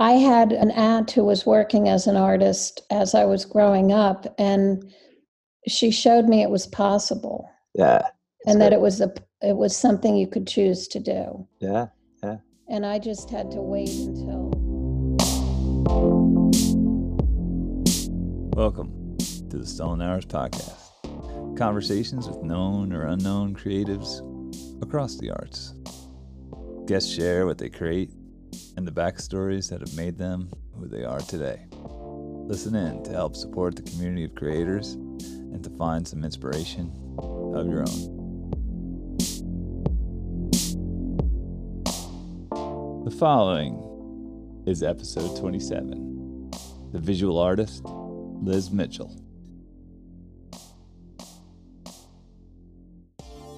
I had an aunt who was working as an artist as I was growing up, and she showed me it was possible. Yeah. And that it was a it was something you could choose to do. Yeah. Yeah. And I just had to wait until. Welcome to the Stolen Hours Podcast. Conversations with known or unknown creatives across the arts. Guests share what they create and the backstories that have made them who they are today. Listen in to help support the community of creators and to find some inspiration of your own. The following is episode 27 The Visual Artist, Liz Mitchell.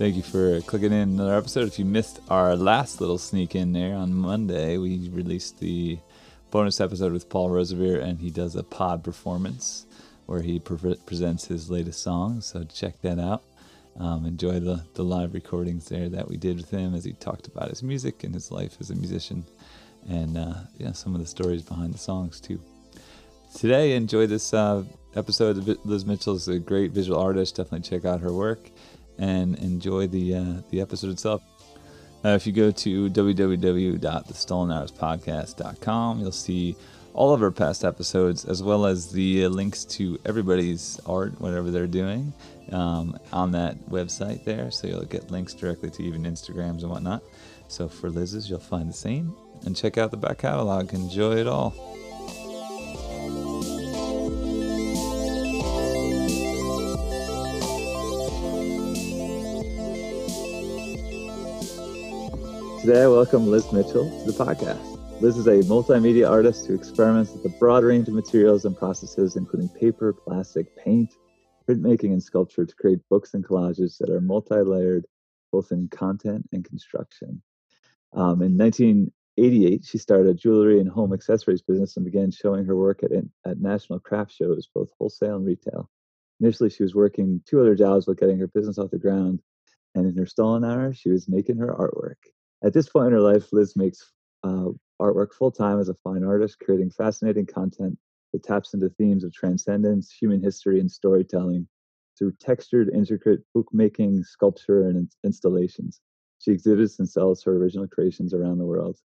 Thank you for clicking in another episode. If you missed our last little sneak in there on Monday, we released the bonus episode with Paul Rosevere, and he does a pod performance where he pre- presents his latest song. So check that out. Um, enjoy the, the live recordings there that we did with him as he talked about his music and his life as a musician, and uh, yeah, some of the stories behind the songs too. Today, enjoy this uh, episode. Liz Mitchell is a great visual artist. Definitely check out her work and enjoy the uh, the episode itself. Uh, if you go to www.thestolenhourspodcast.com, you'll see all of our past episodes as well as the uh, links to everybody's art, whatever they're doing, um, on that website there. So you'll get links directly to even Instagrams and whatnot. So for Liz's, you'll find the same. And check out the back catalog. Enjoy it all. Today, I welcome Liz Mitchell to the podcast. Liz is a multimedia artist who experiments with a broad range of materials and processes, including paper, plastic, paint, printmaking, and sculpture, to create books and collages that are multi layered, both in content and construction. Um, in 1988, she started a jewelry and home accessories business and began showing her work at, at national craft shows, both wholesale and retail. Initially, she was working two other jobs while getting her business off the ground, and in her stolen hour, she was making her artwork. At this point in her life, Liz makes uh, artwork full time as a fine artist, creating fascinating content that taps into themes of transcendence, human history, and storytelling through textured, intricate bookmaking, sculpture, and installations. She exhibits and sells her original creations around the world.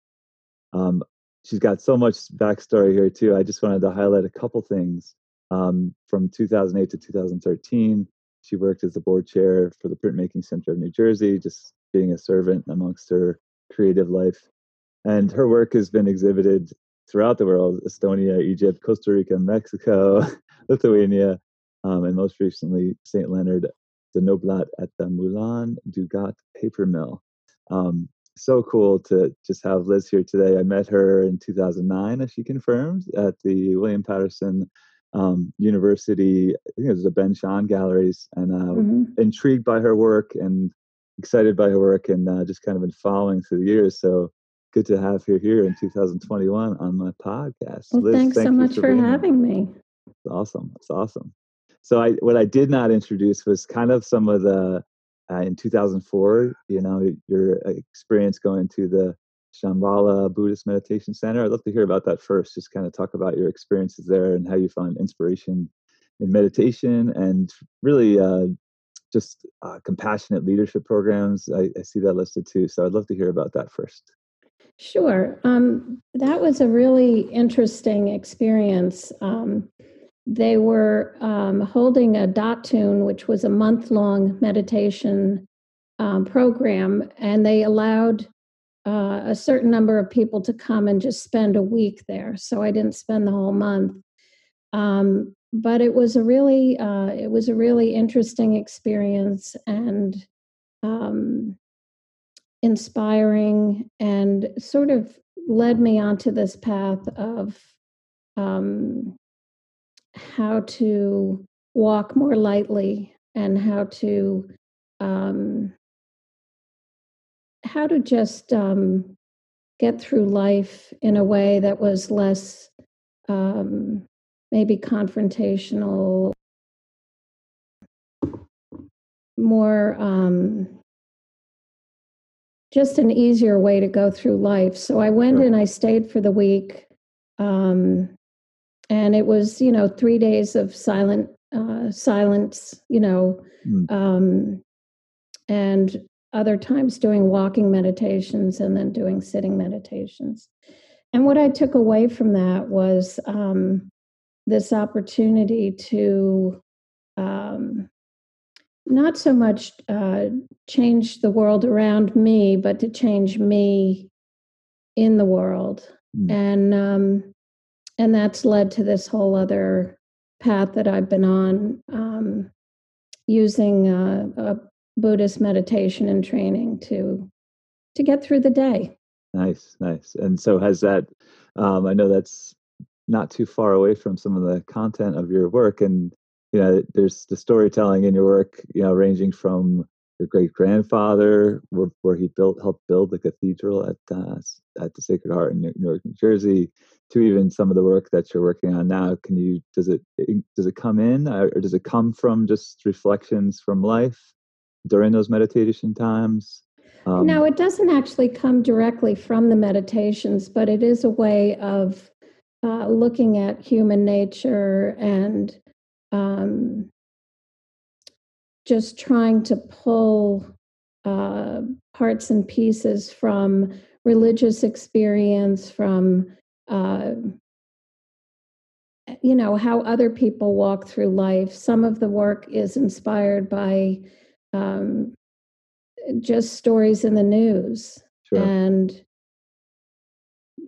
Um, she's got so much backstory here too. I just wanted to highlight a couple things. Um, from 2008 to 2013, she worked as the board chair for the Printmaking Center of New Jersey, just being a servant amongst her creative life. And her work has been exhibited throughout the world Estonia, Egypt, Costa Rica, Mexico, Lithuania, um, and most recently, St. Leonard de Noblat at the Moulin du Got paper mill. Um, so cool to just have Liz here today. I met her in 2009, as she confirmed, at the William Paterson um, University, I think it was the Ben Shahn Galleries, and uh, mm-hmm. intrigued by her work and excited by her work and uh, just kind of been following through the years. So good to have her here in 2021 on my podcast. Well, Liz, thanks thank so much for, for having me. It's awesome. It's awesome. So I, what I did not introduce was kind of some of the, uh, in 2004, you know, your experience going to the Shambhala Buddhist Meditation Center. I'd love to hear about that first. Just kind of talk about your experiences there and how you found inspiration in meditation and really uh, just uh, compassionate leadership programs. I, I, see that listed too. So I'd love to hear about that first. Sure. Um, that was a really interesting experience. Um, they were um, holding a dathün, which was a month long meditation um, program, and they allowed uh, a certain number of people to come and just spend a week there. So I didn't spend the whole month. Um, but it was a really uh, it was a really interesting experience and um, inspiring and sort of led me onto this path of um, how to walk more lightly and how to um, how to just um, get through life in a way that was less um, maybe confrontational, more um, just an easier way to go through life. So I went and I stayed for the week. Um, and it was, you know, three days of silent uh, silence, you know, mm. um, and other times doing walking meditations and then doing sitting meditations. And what I took away from that was um, this opportunity to um, not so much uh, change the world around me, but to change me in the world. Mm. And um, and that's led to this whole other path that I've been on, um, using uh, a Buddhist meditation and training to to get through the day. Nice, nice. And so has that? Um, I know that's not too far away from some of the content of your work, and you know, there's the storytelling in your work, you know, ranging from your great grandfather, where, where, he built helped build the cathedral at uh, at the Sacred Heart in Newark, New Jersey, to even some of the work that you're working on now. Can you does it does it come in, or does it come from just reflections from life during those meditation times? Um, no, it doesn't actually come directly from the meditations, but it is a way of uh, looking at human nature and um, just trying to pull uh, parts and pieces from religious experience, from uh, you know how other people walk through life. Some of the work is inspired by um, just stories in the news, sure. and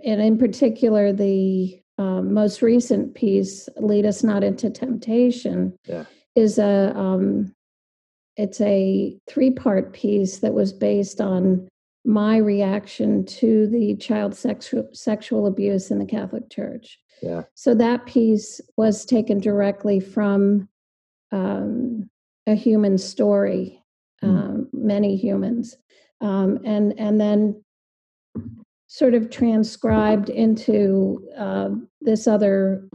and in particular the um, most recent piece, "Lead Us Not into Temptation," yeah. is a um, it's a three part piece that was based on my reaction to the child sexual sexual abuse in the Catholic Church. Yeah. So that piece was taken directly from um, a human story, mm. um, many humans, um, and and then sort of transcribed into uh, this other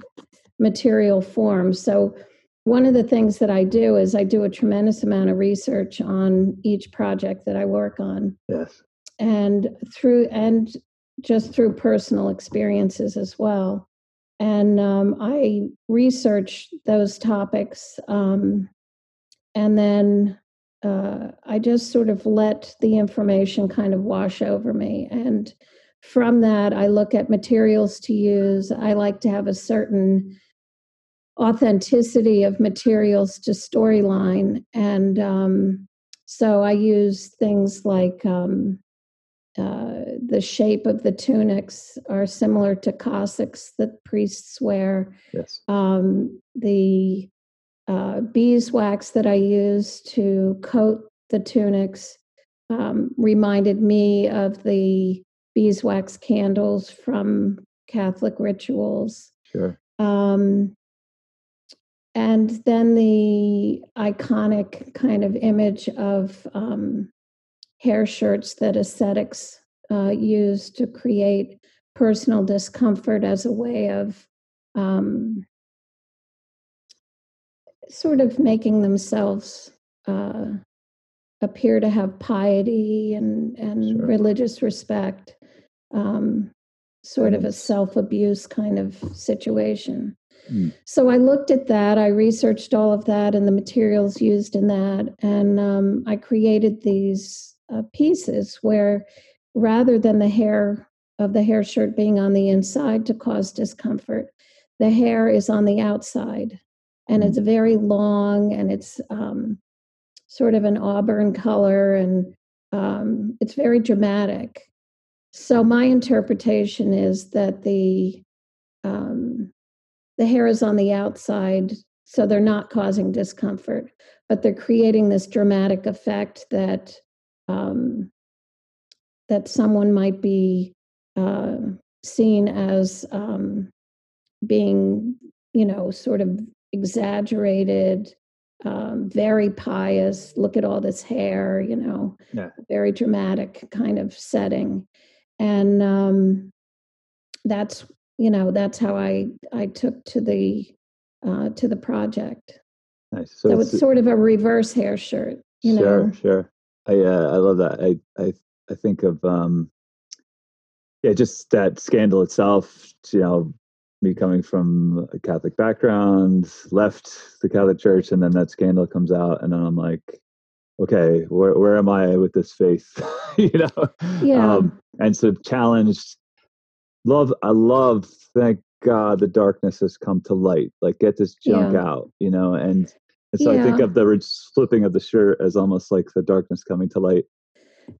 material form. So, one of the things that I do is I do a tremendous amount of research on each project that I work on. Yes. And through, and just through personal experiences as well. And um, I research those topics. Um, and then uh, I just sort of let the information kind of wash over me. And from that, I look at materials to use. I like to have a certain authenticity of materials to storyline. And um, so I use things like um, uh, the shape of the tunics are similar to cassocks that priests wear. Yes. Um, the uh, beeswax that I use to coat the tunics um, reminded me of the beeswax candles from Catholic rituals. Sure. Um, and then the iconic kind of image of um, hair shirts that ascetics uh, use to create personal discomfort as a way of um, sort of making themselves uh, appear to have piety and, and sure. religious respect um, sort of a self abuse kind of situation. Mm. So I looked at that, I researched all of that and the materials used in that, and um, I created these uh, pieces where rather than the hair of the hair shirt being on the inside to cause discomfort, the hair is on the outside and mm. it's very long and it's um, sort of an auburn color and um, it's very dramatic. So my interpretation is that the um, the hair is on the outside, so they're not causing discomfort, but they're creating this dramatic effect that um, that someone might be uh, seen as um, being, you know, sort of exaggerated, um, very pious. Look at all this hair, you know, yeah. very dramatic kind of setting and um, that's you know that's how I I took to the uh, to the project. Nice. So, so it's, it's, sort of a reverse hair shirt. You sure, know? sure. I uh, I love that. I I I think of um, yeah, just that scandal itself. You know, me coming from a Catholic background, left the Catholic Church, and then that scandal comes out, and then I'm like, okay, where where am I with this faith? you know, Yeah. um, and so challenged. Love, I love. Thank God the darkness has come to light. Like get this junk Yeah. out, you know, and. And so I think of the flipping of the shirt as almost like the darkness coming to light.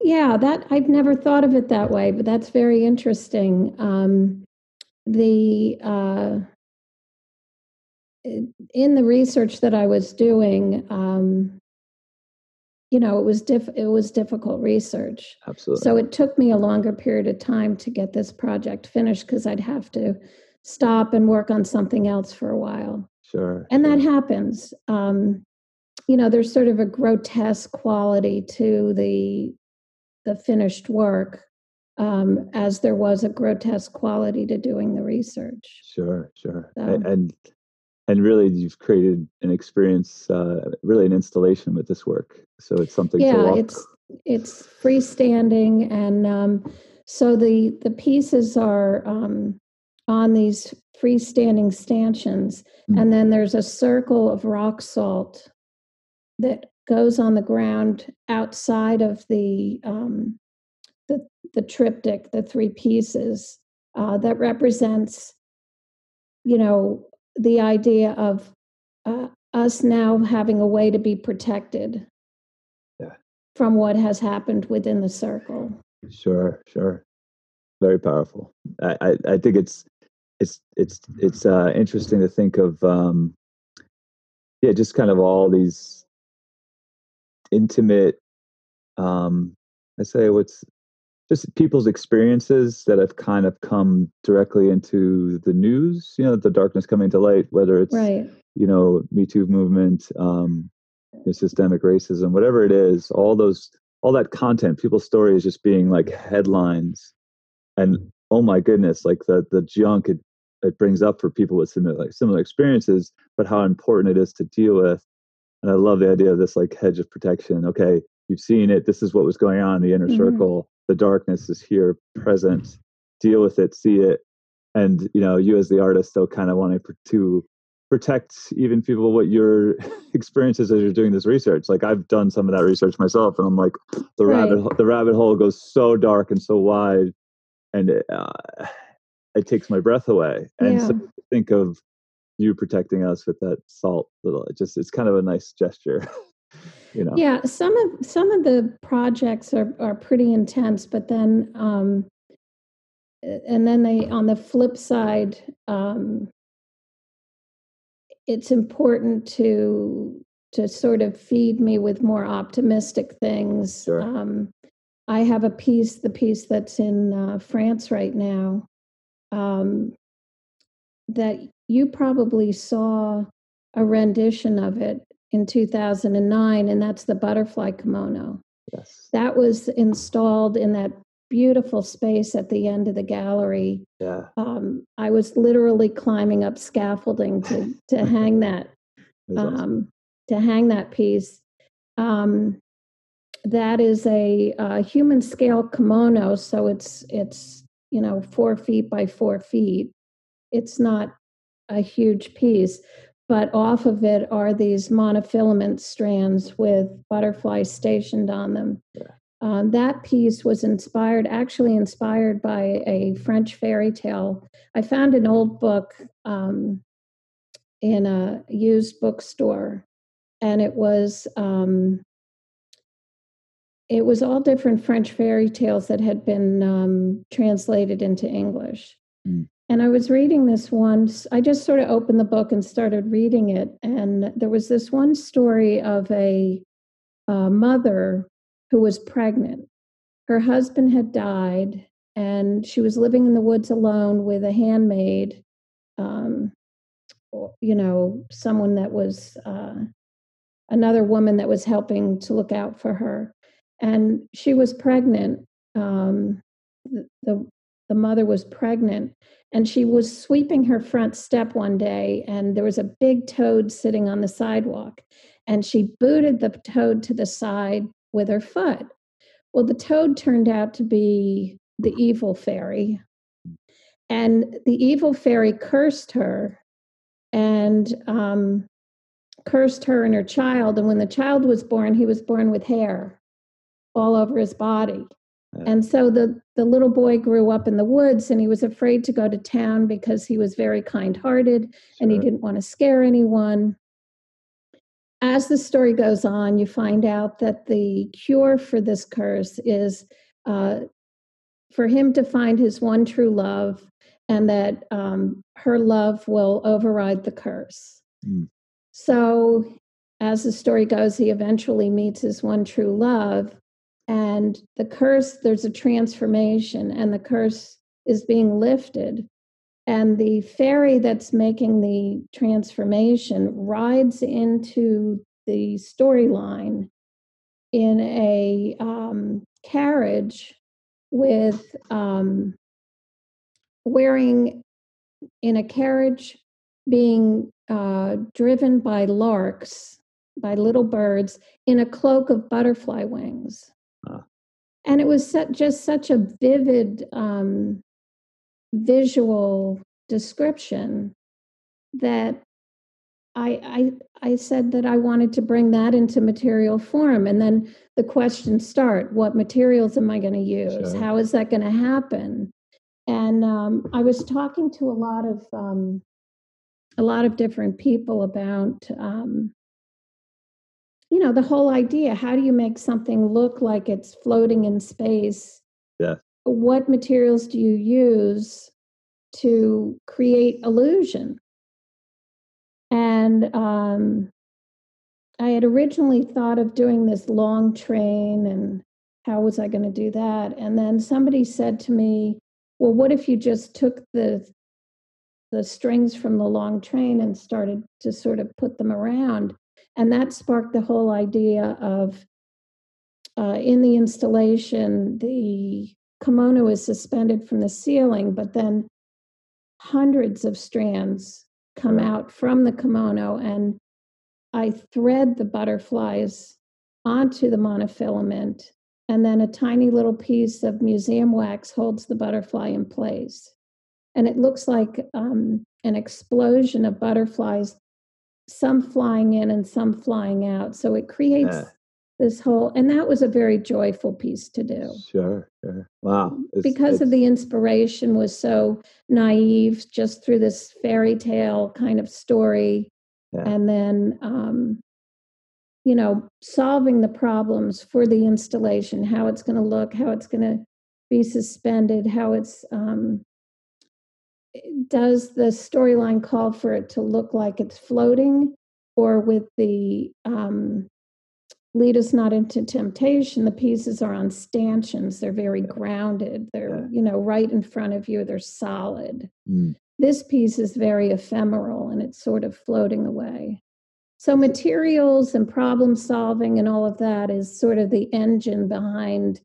Yeah, that I've never thought of it that way, but that's very interesting. Um, the uh, in the research that I was doing, um, you know, it was diff- it was difficult research. Absolutely. So it took me a longer period of time to get this project finished because I'd have to stop and work on something else for a while. sure. And that happens. Um, you know, there's sort of a grotesque quality to the the finished work, um, as there was a grotesque quality to doing the research. Sure, sure. So- And and really you've created an experience, uh, really an installation with this work. So it's something to Yeah, it's it's freestanding, and um, so the the pieces are um, on these freestanding stanchions, Mhm. and then there's a circle of rock salt that goes on the ground outside of the um, the the triptych, the three pieces uh, that represents, you know, the idea of uh, us now having a way to be protected Yeah. from what has happened within the circle. Sure, sure. Very powerful. I, I, I think it's it's it's it's uh, interesting to think of um, yeah, just kind of all these intimate um I say what's just people's experiences that have kind of come directly into the news, you know, the darkness coming to light, whether it's Right. you know, Me Too movement, um, you know, systemic racism, whatever it is, all those, all that content, people's stories just being like headlines, and oh my goodness, like the the junk it it brings up for people with similar like similar experiences, but how important it is to deal with. And I love the idea of this like hedge of protection. Okay, you've seen it. This is what was going on in the inner Mhm. circle. The darkness is here, present. Deal with it, see it, and you know, you as the artist, still kind of wanting to protect even people what your experiences as you're doing this research like i've done some of that research myself and i'm like the Right. rabbit the rabbit hole goes so dark and so wide and it, uh, it takes my breath away and so Yeah. to think of you protecting us with that salt little it just it's kind of a nice gesture you know Yeah, some of some of the projects are are pretty intense, but then um, and then they on the flip side, um, it's important to to sort of feed me with more optimistic things. Sure. Um, I have a piece, the piece that's in uh, France right now, um, that you probably saw a rendition of it in 2009, and that's the butterfly kimono. yes That was installed in that beautiful space at the end of the gallery. yeah Um, I was literally climbing up scaffolding to to hang that was awesome. um, to hang that piece. Um, that is a, uh human scale kimono, so it's it's you know four feet by four feet. It's not a huge piece, but off of it are these monofilament strands with butterflies stationed on them. Yeah. Um, that piece was inspired, actually inspired by a French fairy tale. I found an old book um, in a used bookstore, and it was um, it was all different French fairy tales that had been um, translated into English. Mm. And I was reading this once. I just sort of opened the book and started reading it, and there was this one story of a, uh mother who was pregnant. Her husband had died, and she was living in the woods alone with a handmaid. Um, you know, someone that was uh, another woman that was helping to look out for her, and she was pregnant. Um, the, the the mother was pregnant, and she was sweeping her front step one day, and there was a big toad sitting on the sidewalk, and she booted the toad to the side with her foot. Well, the toad turned out to be the evil fairy. and the evil fairy cursed her and um, cursed her and her child. And when the child was born, he was born with hair all over his body. And so the, the little boy grew up in the woods and he was afraid to go to town because he was very kind hearted sure. and he didn't want to scare anyone. As the story goes on, you find out that the cure for this curse is uh, for him to find his one true love and that um, her love will override the curse. Mm. So, as the story goes, he eventually meets his one true love and the curse there's a transformation and the curse is being lifted and the fairy that's making the transformation rides into the storyline in a um, carriage with um, wearing in a carriage being uh, driven by larks by little birds in a cloak of butterfly wings and it was just such a vivid um, visual description that I, I I said that I wanted to bring that into material form, and then the questions start: What materials am I going to use? Sure. How is that going to happen? And um, I was talking to a lot of um, a lot of different people about um, you know the whole idea how do you make something look like it's floating in space? Yeah. What materials do you use to create illusion? And um, i had originally thought of doing this long train and how was i going to do that? And then somebody said to me well what if you just took the the strings from the long train and started to sort of put them around and that sparked the whole idea of uh, in the installation, the kimono is suspended from the ceiling, but then hundreds of strands come out from the kimono, and I thread the butterflies onto the monofilament, and then a tiny little piece of museum wax holds the butterfly in place. And it looks like um, an explosion of butterflies some flying in and some flying out. So it creates yeah. this whole, and that was a very joyful piece to do. Sure, sure. Wow. It's, because it's, of the inspiration was so naive, just through this fairy tale kind of story. Yeah. And then, um, you know, solving the problems for the installation, how it's going to look, how it's going to be suspended, how it's um, does the storyline call for it to look like it's floating or with the um, lead us not into temptation the pieces are on stanchions they're very grounded they're yeah. you know right in front of you they're solid mm. this piece is very ephemeral and it's sort of floating away so materials and problem solving and all of that is sort of the engine behind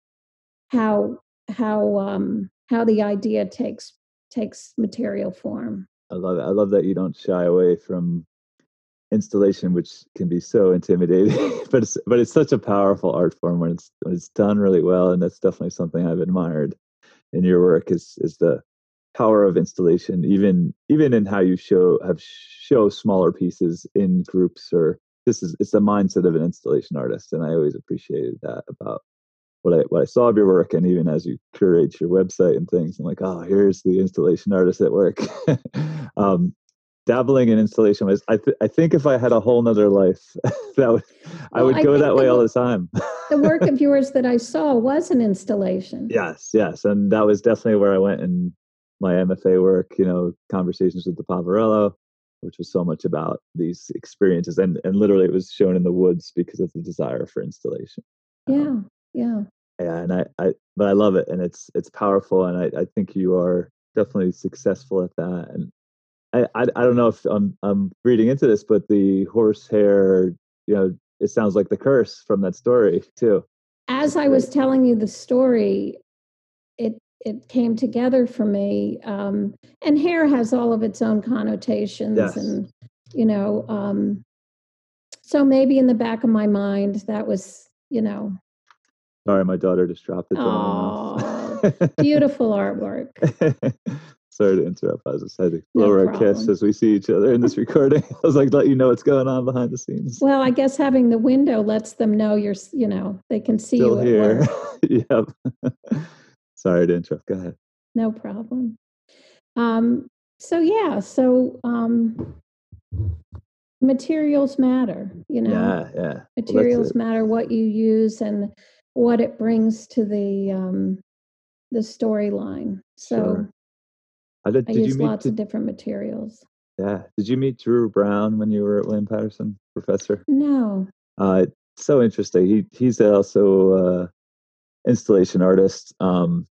how how um, how the idea takes takes material form. I love it. I love that you don't shy away from installation, which can be so intimidating, but it's but it's such a powerful art form when it's when it's done really well, and that's definitely something I've admired in your work is is the power of installation, even even in how you show have show smaller pieces in groups or this is it's the mindset of an installation artist, and I always appreciated that about what I what I saw of your work, and even as you curate your website and things, I'm like, oh, here's the installation artist at work. um, dabbling in installation was I, th- I think if I had a whole nother life, that would I would go that way the, all the time. the work of yours that I saw was an installation. Yes, yes, and that was definitely where I went in my MFA work. You know, conversations with the Pavarello, which was so much about these experiences, and and literally it was shown in the woods because of the desire for installation. Yeah, um, yeah yeah and I, I but i love it and it's it's powerful and i, I think you are definitely successful at that and I, I, I don't know if I'm I'm reading into this, but the horsehair, you know, it sounds like the curse from that story too. As I was telling you the story, it it came together for me. Um, and hair has all of its own connotations, yes. and you know, um, so maybe in the back of my mind that was, you know, Sorry, my daughter just dropped it. Oh, beautiful artwork. Sorry to interrupt. I just had to blow No our kiss as we see each other in this recording. I was like, let you know what's going on behind the scenes. Well, I guess having the window lets them know you're, you know, they can see Still you here. yep. Sorry to interrupt. Go ahead. No problem. Um, so yeah, so um, materials matter, you know. Yeah, yeah. Materials it. matter what you use and what it brings to the um, the storyline. So Sure. I did, I did you use lots did, of different materials. yeah. Did you meet Drew Brown when you were at William Paterson, professor? No, Uh, so interesting. He he's also uh, installation artist. Um,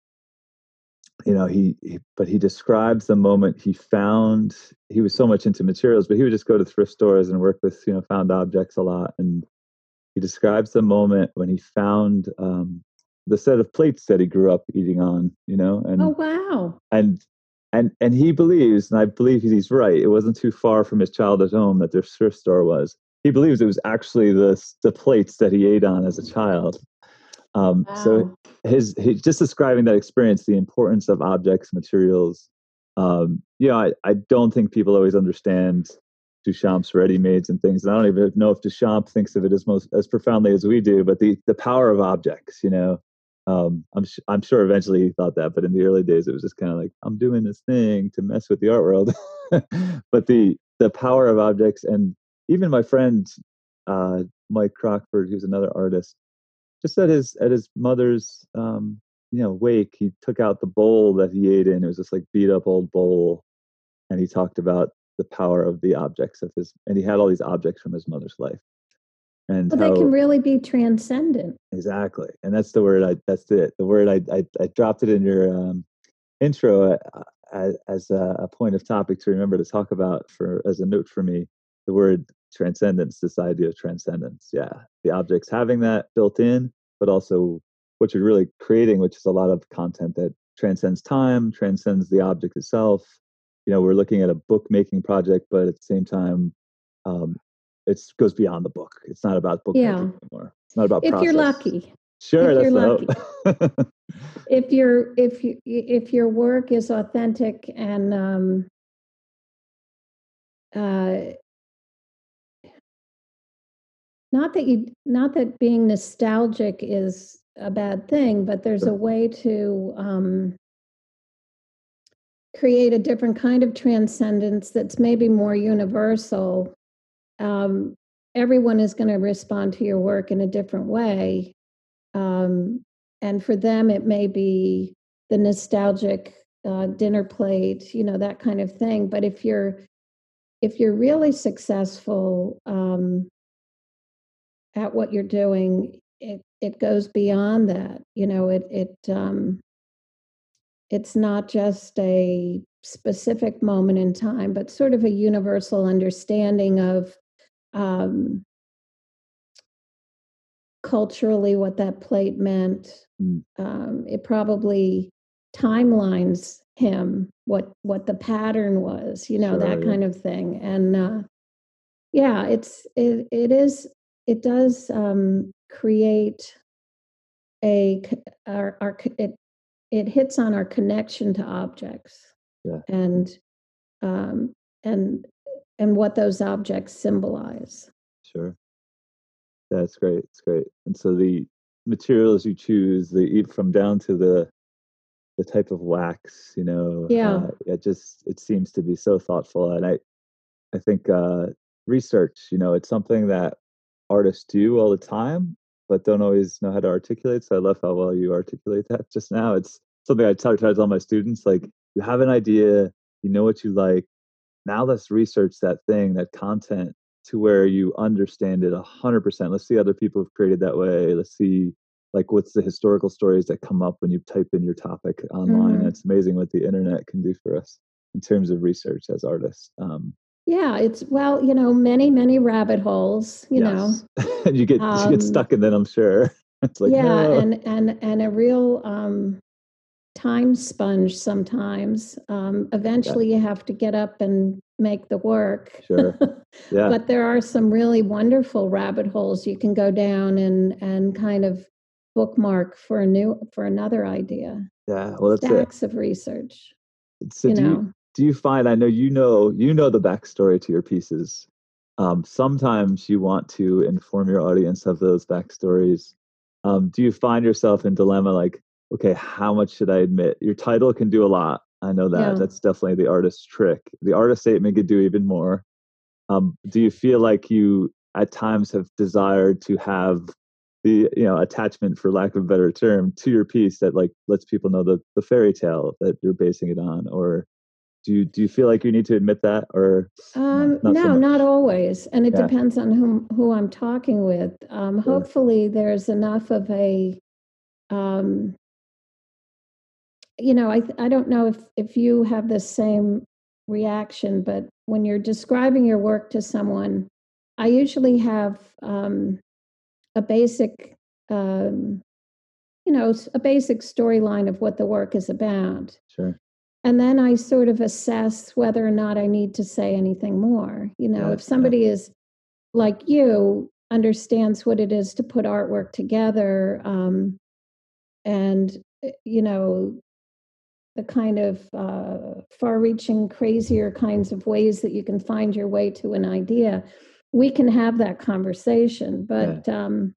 you know, he, he but he describes the moment he found. He was so much into materials, but he would just go to thrift stores and work with you know found objects a lot. And he describes the moment when he found um, the set of plates that he grew up eating on. You know, and oh wow, and and and he believes, and I believe he's right. It wasn't too far from his childhood home that their thrift store was. He believes it was actually the the plates that he ate on as a child. Um, So wow. his, his just describing that experience, the importance of objects, materials. Um, you know, I, I don't think people always understand Duchamp's ready-mades and things. And I don't even know if Duchamp thinks of it as most as profoundly as we do. But the the power of objects, you know, um, I'm sh- I'm sure eventually he thought that, but in the early days it was just kind of like I'm doing this thing to mess with the art world. but the the power of objects, and even my friend uh, Mike Crockford, who's another artist, just at his at his mother's um, you know wake, he took out the bowl that he ate in. It was this like beat up old bowl, and he talked about the power of the objects of his, and he had all these objects from his mother's life, and Well, how they can really be transcendent. Exactly, and that's the word. I that's it. The word I I, I dropped it in your um, intro uh, as, as a, a point of topic to remember to talk about for as a note for me. The word transcendence, this idea of transcendence. Yeah, the objects having that built in, but also what you're really creating, which is a lot of content that transcends time, transcends the object itself. You know, we're looking at a book making project, but at the same time, um, it goes beyond the book. It's not about book Yeah. making anymore. It's not about If you're lucky, Sure, if that's you're hope. if your if you if your work is authentic and um, uh, not that you not that being nostalgic is a bad thing, but there's a way to um, create a different kind of transcendence that's maybe more universal. Um, everyone is going to respond to your work in a different way. Um, and for them, it may be the nostalgic uh, dinner plate, you know, that kind of thing. But if you're if you're really successful um, at what you're doing, it it goes beyond that. You know, it it um, it's not just a specific moment in time, but sort of a universal understanding of um, culturally what that plate meant. Mm. Um, it probably timelines him what what the pattern was, you know, Sure, that yeah. kind of thing. And uh, yeah, it's it it is it does um, create a our, our it it hits on our connection to objects Yeah. and um, and and what those objects symbolize. Sure. That's great. It's great. And so the materials you choose, the eat from down to the the type of wax, you know, Yeah. uh, it just it seems to be so thoughtful. And I I think uh, research, you know, it's something that artists do all the time, but don't always know how to articulate. So I love how well you articulate that just now. It's something I try, try to tell my students like, you have an idea, you know what you like. Now let's research that thing, that content to where you understand it 100%. Let's see other people have created that way. Let's see like what's the historical stories that come up when you type in your topic online. Mhm. It's amazing what the internet can do for us in terms of research as artists. Um, Yeah, it's well, you know, many many rabbit holes, you know. yes. and you get you Um, get stuck in them, I'm sure. It's like yeah, no. and and and a real um time sponge sometimes. Um eventually you have to get up and make the work. Sure. yeah. but there are some really wonderful rabbit holes you can go down and and kind of bookmark for a new for another idea. yeah. Well that's it. Stacks of research. so you do know. you do you find i know you know you know the backstory to your pieces um, sometimes you want to inform your audience of those backstories um, do you find yourself in dilemma like okay how much should i admit your title can do a lot i know that Yeah. that's definitely the artist's trick the artist statement could do even more um, do you feel like you at times have desired to have the you know attachment for lack of a better term to your piece that like lets people know the the fairy tale that you're basing it on or do you do you feel like you need to admit that or Um, not so no, not always, and it Yeah. depends on whom who I'm talking with. Um, Sure. hopefully, there's enough of a, um, you know, I I don't know if if you have the same reaction, but when you're describing your work to someone, I usually have um, a basic, um, you know, a basic storyline of what the work is about. sure And then I sort of assess whether or not I need to say anything more. You know, Yeah, if yeah. somebody is like you, understands what it is to put artwork together, um, and, uh, you know, the kind of uh, far reaching, crazier kinds of ways that you can find your way to an idea, we can have that conversation. But, um,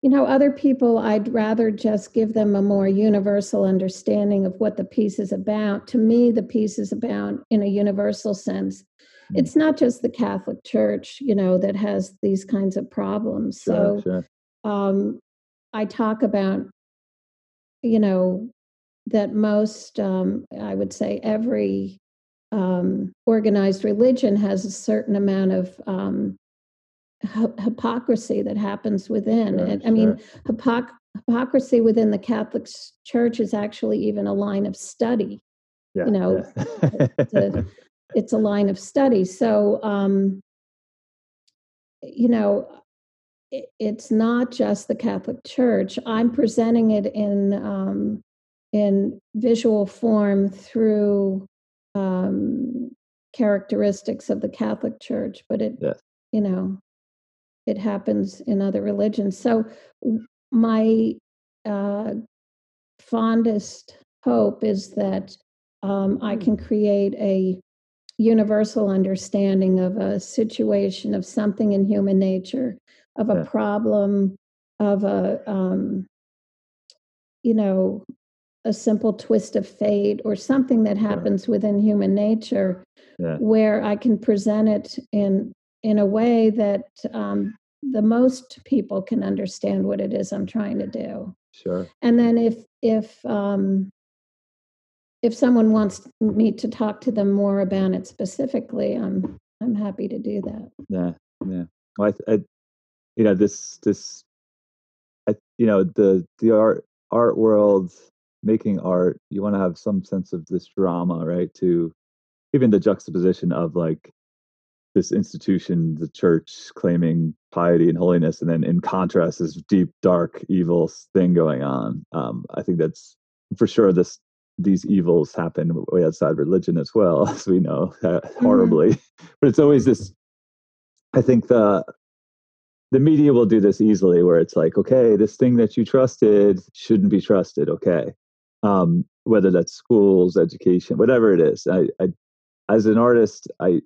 you know, other people, I'd rather just give them a more universal understanding of what the piece is about. To me, the piece is about, in a universal sense, Mm. it's not just the Catholic Church, you know, that has these kinds of problems. sure So sure um, I talk about, you know, that most, um, I would say, every um, organized religion has a certain amount of um, hy- hypocrisy that happens within. Sure, and I mean, sure. hypoc- hypocrisy within the Catholic Church is actually even a line of study. yeah, you know, yeah. the- It's a line of study. So, um, you know, it, it's not just the Catholic Church. I'm presenting it in um, in visual form through um, characteristics of the Catholic Church, but it, Yes. you know, it happens in other religions. So, my uh, fondest hope is that um, I can create a universal understanding of a situation, of something in human nature, of a Yeah. problem, of a, um, you know, a simple twist of fate or something that happens within human nature yeah where I can present it in in a way that um, the most people can understand what it is I'm trying to do. sure And then if if um, if someone wants me to talk to them more about it specifically, I'm I'm happy to do that. Yeah, yeah. Well, I, I, you know, this, this, I, you know, the the art art world, making art, you want to have some sense of this drama, right? To even the juxtaposition of like this institution, the church, claiming piety and holiness, and then in contrast, this deep, dark, evil thing going on. Um, I think that's for sure. This these evils happen way outside religion as well, as we know, uh, horribly. But it's always this. I think the the media will do this easily, where it's like, okay, this thing that you trusted shouldn't be trusted. Okay, um, whether that's schools, education, whatever it is. I, I as an artist, I,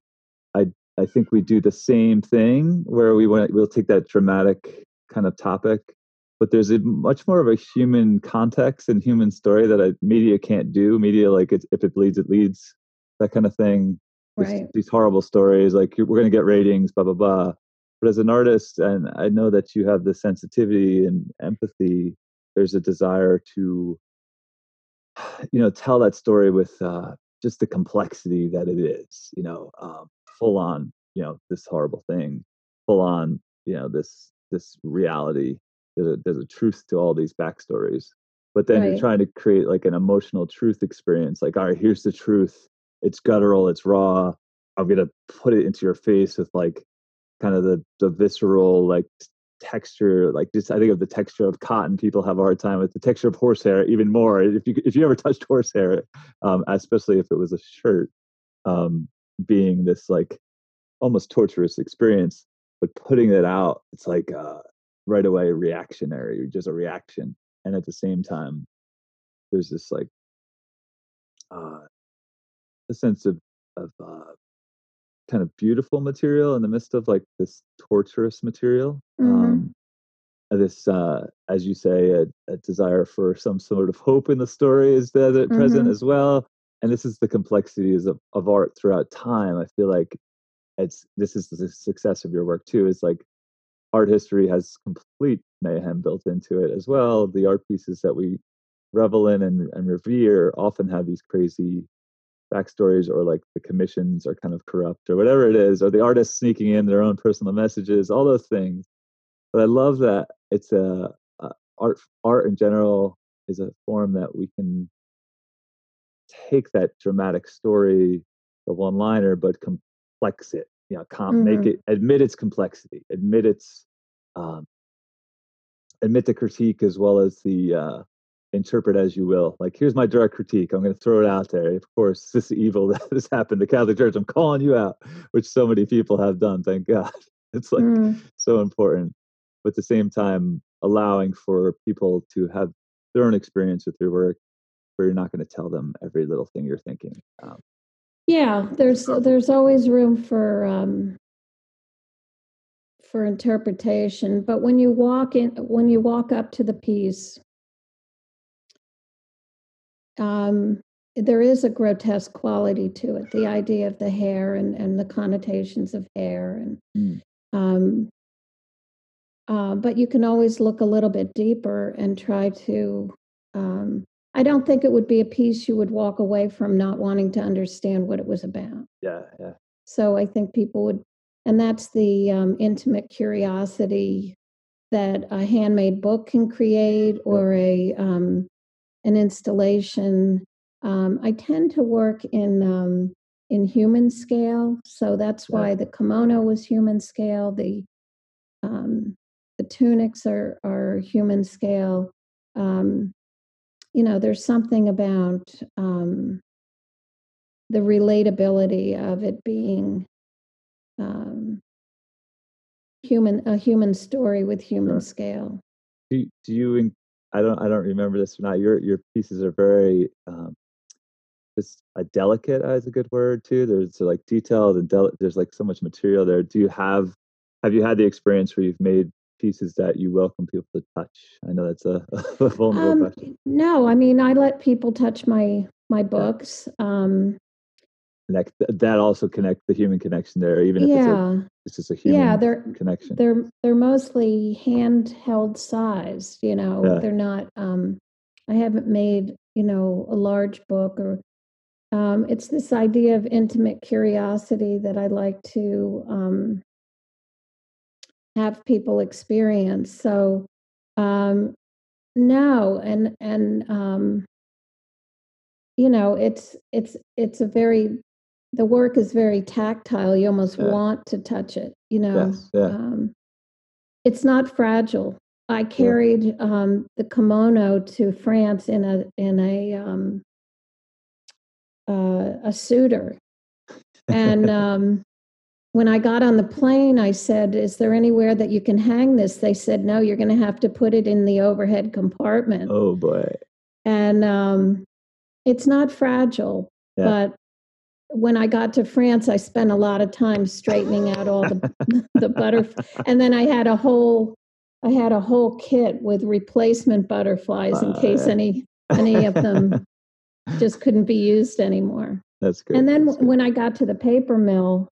I, I think we do the same thing where we want we'll take that dramatic kind of topic, but there's a much more of a human context and human story that a media can't do. Media, like it, if it bleeds, it leads, that kind of thing. This- These horrible stories, like we're going to get ratings, blah blah blah. But as an artist, and I know that you have the sensitivity and empathy. There's a desire to, you know, tell that story with uh, just the complexity that it is. You know, um, full on, you know, this horrible thing, full on, you know, this this reality. There's a, there's a truth to all these backstories, but then you're trying to create like an emotional truth experience. Like, all right, here's the truth. It's guttural. It's raw. I'm gonna put it into your face with like kind of the the visceral like texture like just i think of the texture of cotton people have a hard time with the texture of horsehair even more if you if you ever touched horsehair um especially if it was a shirt um being this like almost torturous experience but putting it out it's like uh right away reactionary just a reaction and at the same time there's this like uh, a sense of of uh, kind of beautiful material in the midst of like this torturous material. Mhm. Um, this, uh, as you say, a, a desire for some sort of hope in the story is there that present as well. And this is the complexities of, of art throughout time. I feel like it's this is the success of your work too. Is like art history has complete mayhem built into it as well. The art pieces that we revel in and, and revere often have these crazy backstories or like the commissions are kind of corrupt or whatever it is, or the artists sneaking in their own personal messages, all those things. But I love that it's a, a art art in general is a form that we can take that dramatic story, the one liner, but complex it. You know, com- make Mhm. it admit its complexity, admit its um, admit the critique as well as the uh, interpret as you will. Like, here's my direct critique. I'm going to throw it out there. Of course, this evil that has happened to Catholic Church. I'm calling you out, which so many people have done. Thank God. It's like Mm. so important. But at the same time, allowing for people to have their own experience with your work, where you're not going to tell them every little thing you're thinking. Um, Yeah, there's there's always room for um, for interpretation, but when you walk in, when you walk up to the piece, um, there is a grotesque quality to it. The idea of the hair and and the connotations of hair, and Mm. um, uh, but you can always look a little bit deeper and try to. Um, I don't think it would be a piece you would walk away from not wanting to understand what it was about. yeah, yeah, So I think people would, and that's the um, intimate curiosity that a handmade book can create or a um, an installation. Um, I tend to work in um, in human scale, so that's why the kimono was human scale. The um, the tunics are are human scale. Um, you know, there's something about um, the relatability of it being um, human a human story with human Sure. scale. do, do you i don't i don't remember this or not your your pieces are very um just a delicate is a good word too there's like detailed and del- there's like so much material there. Do you have have you had the experience where you've made pieces that you welcome people to touch? I know that's a, a vulnerable Um, question. no, I mean I let people touch my my books. Um, and that, also connect the human connection there even if it's, a, yeah, it's just a human yeah, they're connection they're they're mostly handheld sized. You know, Yeah. they're not. Um, I haven't made you know a large book or. Um, it's this idea of intimate curiosity that I like to um, have people experience. So, um, no, and and um, you know, it's it's it's a very the work is very tactile. You almost Yeah. want to touch it. You know, yes yeah um, it's not fragile. I carried um, the kimono to France in a in a um, uh, a suitor, and um, when I got on the plane, I said, "Is there anywhere that you can hang this?" They said, "No, you're going to have to put it in the overhead compartment." oh boy And um, it's not fragile, Yeah. but when I got to France, I spent a lot of time straightening out all the the butterflies, and then I had a whole I had a whole kit with replacement butterflies in case any any of them just couldn't be used anymore. that's good And then good. when I got to the paper mill,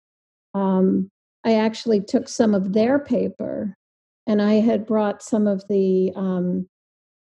um, I actually took some of their paper, and I had brought some of the um,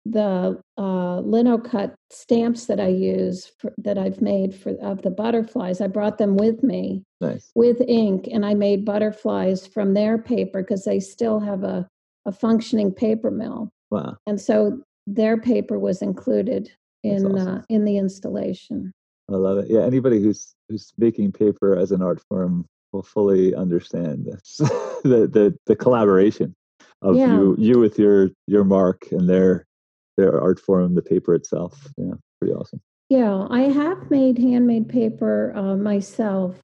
the uh, lino cut stamps that I use for, that I've made for of the butterflies. I brought them with me nice with ink, and I made butterflies from their paper because they still have a a functioning paper mill, wow and so their paper was included in awesome. uh, in the installation. I love it. Yeah, anybody who's who's making paper as an art form will fully understand this. the the the collaboration of Yeah. you you with your your mark and their their art form, the paper itself. Yeah, pretty awesome. Yeah, I have made handmade paper uh, myself,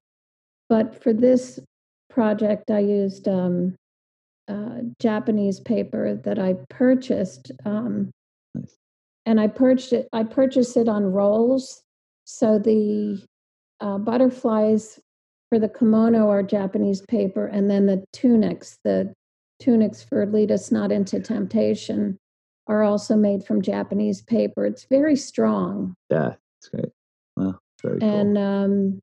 but for this project, I used um, uh, Japanese paper that I purchased, um, Nice. and I purchased it. I purchased it on rolls, so the uh, butterflies for the kimono are Japanese paper, and then the tunics, the tunics for Lead Us Not Into Temptation, are also made from Japanese paper. It's very strong. Yeah, it's great. Wow, very cool. And um,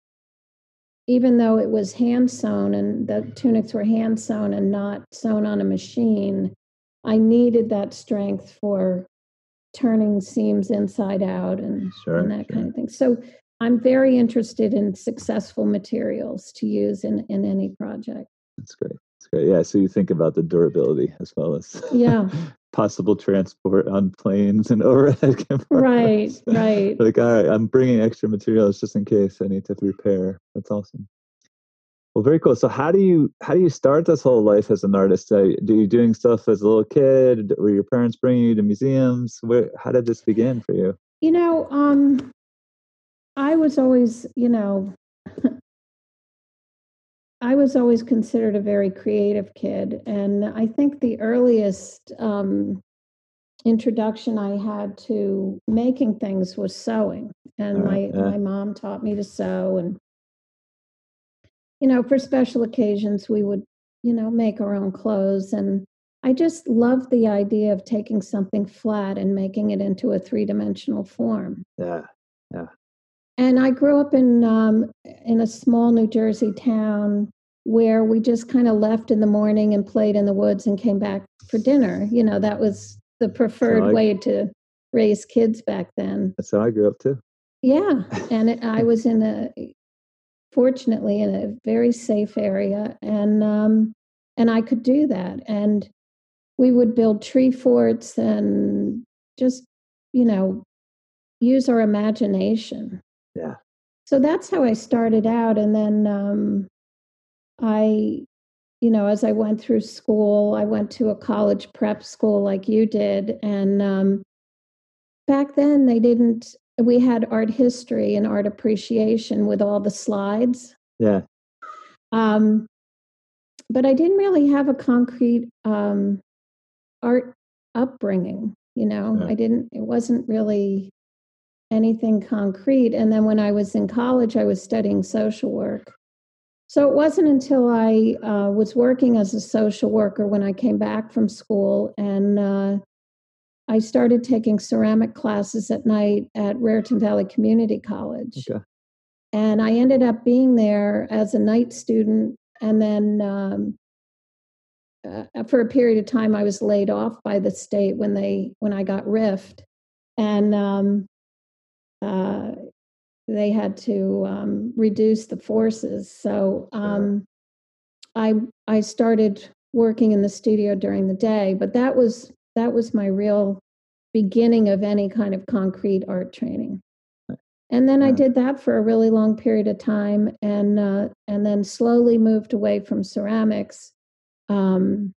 even though it was hand sewn and the tunics were hand sewn and not sewn on a machine, I needed that strength for turning seams inside out and, Sure, and that sure. kind of thing. So I'm very interested in successful materials to use in, in any project. That's great. That's great. Yeah. So you think about the durability as well as Yeah. possible transport on planes and overhead cameras. Right, right. Like, all right, I'm bringing extra materials just in case I need to repair. That's awesome. Well, very cool. So, how do you how do you start this whole life as an artist? Uh, do you doing stuff as a little kid? Were your parents bringing you to museums? Where how did this begin for you? You know, um, I was always, you know, I was always considered a very creative kid. And I think the earliest um, introduction I had to making things was sewing. And my, yeah. my mom taught me to sew. And, you know, for special occasions, we would, you know, make our own clothes. And I just loved the idea of taking something flat and making it into a three dimensional form. Yeah, yeah, And I grew up in um, in a small New Jersey town where we just kind of left in the morning and played in the woods and came back for dinner. You know, that was the preferred I- way to raise kids back then. that's how I grew up too. Yeah, and it, I was in a fortunately in a very safe area, and um, and I could do that. And we would build tree forts and just you know use our imagination. Yeah. So that's how I started out, and then um, I, you know, as I went through school, I went to a college prep school like you did, and um, back then they didn't we had art history and art appreciation with all the slides Yeah, um, but i didn't really have a concrete um, art upbringing you know Yeah. i didn't it wasn't really anything concrete and then when i was in college i was studying social work so it wasn't until i uh, was working as a social worker when i came back from school and uh, I started taking ceramic classes at night at Raritan Valley Community College. Okay. And I ended up being there as a night student. And then um, uh, for a period of time, I was laid off by the state when they when I got rift, and um, uh, they had to um, reduce the forces. So um, I I started working in the studio during the day, but that was that was my real beginning of any kind of concrete art training. And then I did that for a really long period of time, and uh, and then slowly moved away from ceramics. Um,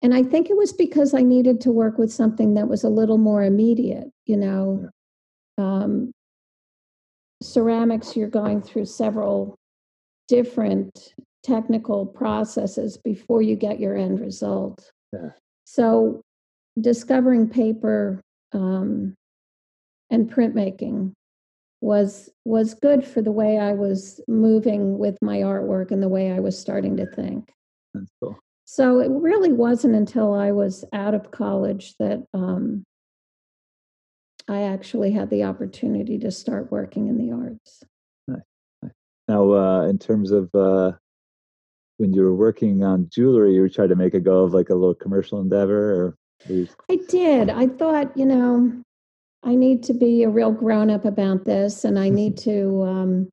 and I think it was because I needed to work with something that was a little more immediate. You know, um, ceramics, you're going through several different technical processes before you get your end result. Yeah. So, discovering paper um, and printmaking was was good for the way I was moving with my artwork and the way I was starting to think. that's cool. So it really wasn't until I was out of college that um, I actually had the opportunity to start working in the arts. Now, uh, in terms of uh, when you were working on jewelry, you were trying to make a go of like a little commercial endeavor, or I did. I thought, you know, I need to be a real grown up about this, and I need to um,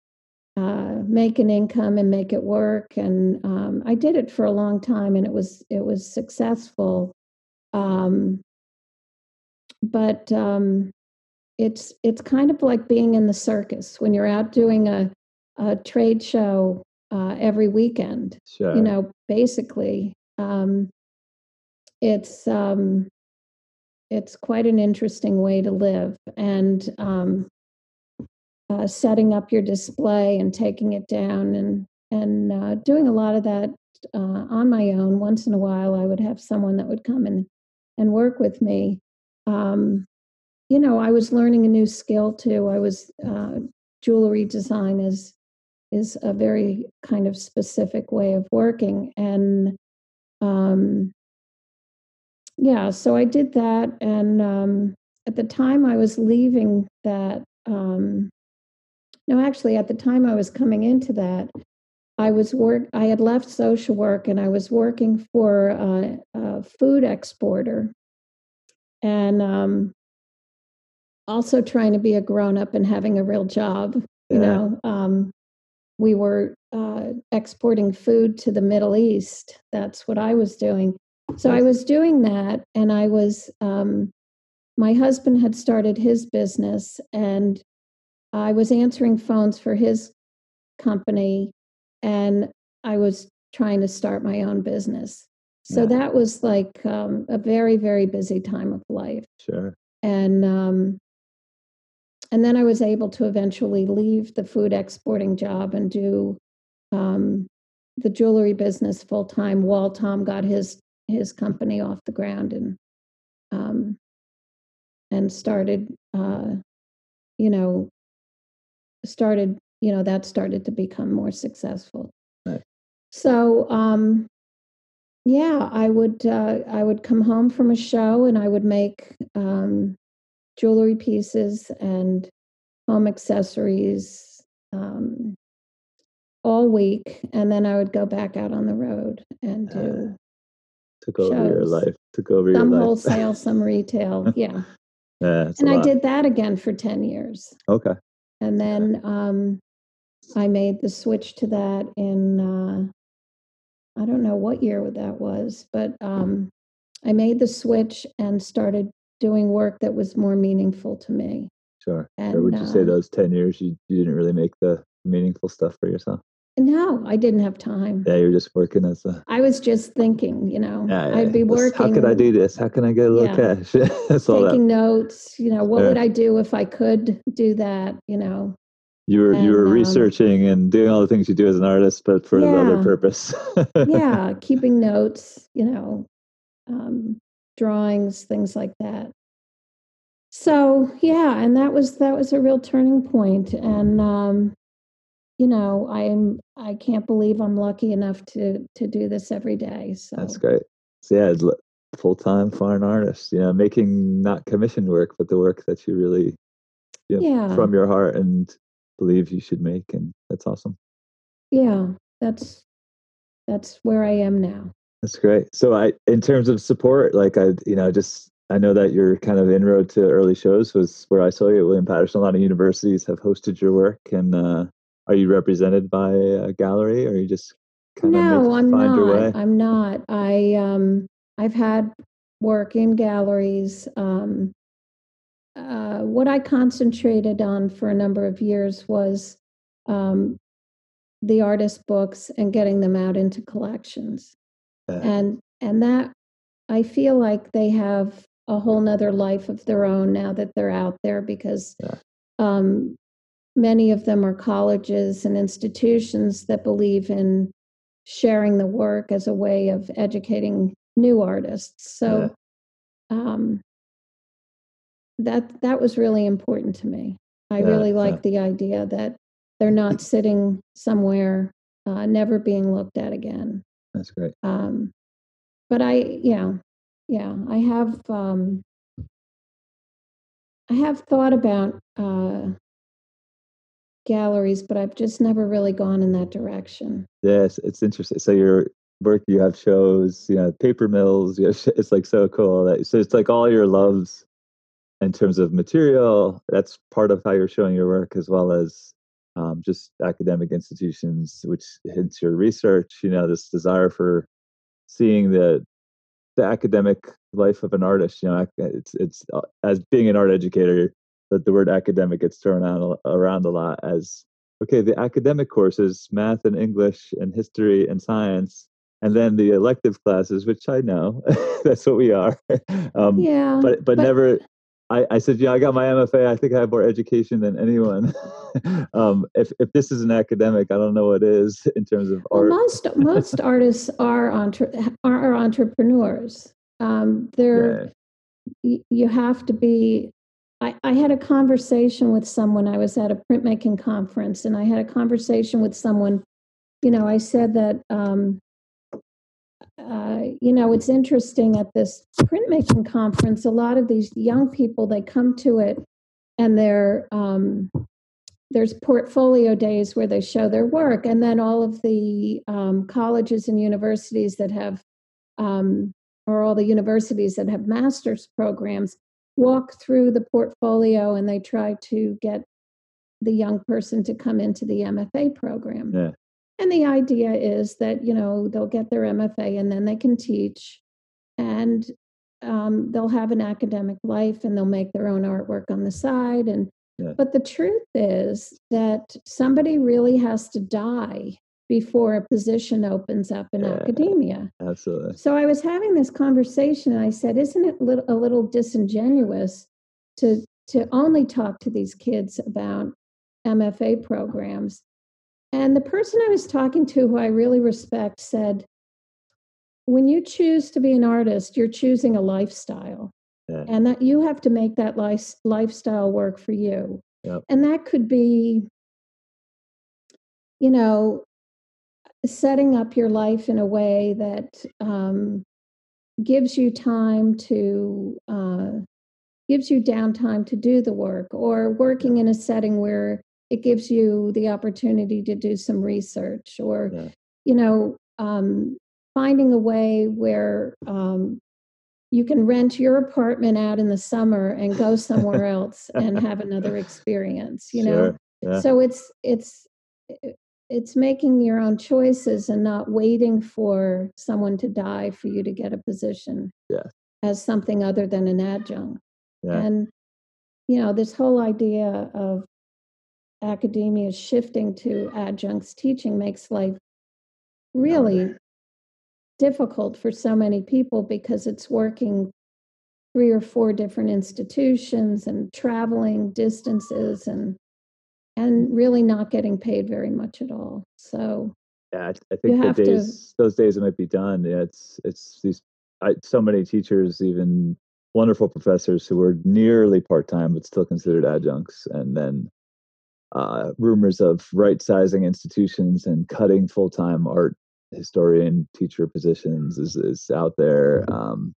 uh, make an income and make it work. And um, I did it for a long time, and it was it was successful. Um, but um, it's it's kind of like being in the circus when you're out doing a a trade show uh, every weekend sure? you know basically um, it's um, it's quite an interesting way to live and um, uh, setting up your display and taking it down and and uh, doing a lot of that uh, on my own once in a while i would have someone that would come and and work with me um, you know, I was learning a new skill too. I was uh, jewelry design is is a very kind of specific way of working, and um, yeah, so I did that, and um, at the time I was leaving that. Um, no, actually, at the time I was coming into that, I was work. I had left social work, and I was working for a, a food exporter, and um, also trying to be a grown up and having a real job. You Yeah. know, um, we were uh, exporting food to the Middle East. That's what I was doing. So I was doing that, and I was. Um, my husband had started his business, and I was answering phones for his company, and I was trying to start my own business. So Yeah. that was like um, a very, very busy time of life Sure. and um, and then I was able to eventually leave the food exporting job and do um, the jewelry business full time while Tom got his his company off the ground and um, and started uh, you know started you know that started to become more successful. Right. So um, yeah, I would uh, I would come home from a show and I would make um, jewelry pieces and home accessories um, all week, and then I would go back out on the road and do Took over your life. Took over your life. some wholesale, some retail. Yeah, yeah, and I did that again for ten years, Okay. and then um, I made the switch to that in uh, I don't know what year that was, but um, I made the switch and started doing work that was more meaningful to me. Sure. And, or would you say uh, those 10 years you, you didn't really make the meaningful stuff for yourself? No, I didn't have time. Yeah, you're just working as a. I was just thinking, you know, Yeah, yeah, I'd be working. How could I do this? How can I get a little Yeah. cash? That's all that. Taking notes, you know, what would I do if I could do that? You know, You were you were and, um, researching and doing all the things you do as an artist, but for another purpose. yeah, keeping notes, you know, um, drawings, things like that. So yeah, and that was that was a real turning point, and um, you know, I'm I can't believe I'm lucky enough to to do this every day. So That's great. So yeah, full time foreign artist. You know, making not commissioned work, but the work that you really, you know, Yeah. from your heart and believe you should make, and that's awesome. yeah, that's that's where I am now. That's great. So I, in terms of support, like I, you know, just I know that your kind of inroad to early shows was where I saw you at William Paterson. A lot of universities have hosted your work, and uh, are you represented by a gallery, or are you just kind of No, I'm find your way? not. I'm not. I um I've had work in galleries. Um uh what I concentrated on for a number of years was um the artist books and getting them out into collections. Yeah. And and that I feel like they have a whole nother life of their own now that they're out there because Yeah. um many of them are colleges and institutions that believe in sharing the work as a way of educating new artists. So um, that that was really important to me. I Yeah, really yeah. like the idea that they're not sitting somewhere, uh, never being looked at again. That's great. Um, but I, yeah, yeah, I have, um, I have thought about uh, galleries, but I've just never really gone in that direction. Yes, it's interesting. So your work, you have shows, you know, paper mills. You have, it's like so cool that so it's like all your loves in terms of material. That's part of how you're showing your work, as well as um, just academic institutions, which hints your research. You know, this desire for seeing the the academic life of an artist. You know, it's it's uh, as being an art educator that the word academic gets thrown out around a lot as okay, the academic courses, math and English and history and science, and then the elective classes, which I know that's what we are. um, Yeah, but, but never. I, I said, yeah, I got my MFA. I think I have more education than anyone. um, if if this is an academic, I don't know what is in terms of Well, art. most most artists are entre- are entrepreneurs. Um, they're Yeah. y- you have to be I, I had a conversation with someone. I was at a printmaking conference, and I had a conversation with someone. You know, I said that um, uh, you know, it's interesting at this printmaking conference, a lot of these young people, they come to it and they're, um, there's portfolio days where they show their work. And then all of the um, colleges and universities that have, um, or all the universities that have master's programs, walk through the portfolio and they try to get the young person to come into the MFA program. Yeah. And the idea is that, you know, they'll get their MFA and then they can teach and um, they'll have an academic life and they'll make their own artwork on the side. And Yeah. but the truth is that somebody really has to die before a position opens up in Yeah. academia. Absolutely. So I was having this conversation and I said, isn't it a little disingenuous to to only talk to these kids about MFA programs? And the person I was talking to, who I really respect, said, when you choose to be an artist, you're choosing a lifestyle. Yeah. And that you have to make that life, lifestyle work for you. Yep. And that could be, you know, setting up your life in a way that um, gives you time to uh, gives you downtime to do the work or working in a setting where it gives you the opportunity to do some research or Yeah. you know um, finding a way where um, you can rent your apartment out in the summer and go somewhere else and have another experience you know Sure. Yeah. so it's it's it's making your own choices and not waiting for someone to die for you to get a position Yes. as something other than an adjunct yeah. and you know this whole idea of academia shifting to adjuncts teaching makes life oh, really difficult for so many people because it's working three or four different institutions and traveling distances and and really not getting paid very much at all so Yeah, I, I think the have to- days, those days it might be done. Yeah, it's it's these. I, so many teachers, even wonderful professors who were nearly part time but still considered adjuncts, and then uh, rumors of right sizing institutions and cutting full time art historian teacher positions is is out there. Um,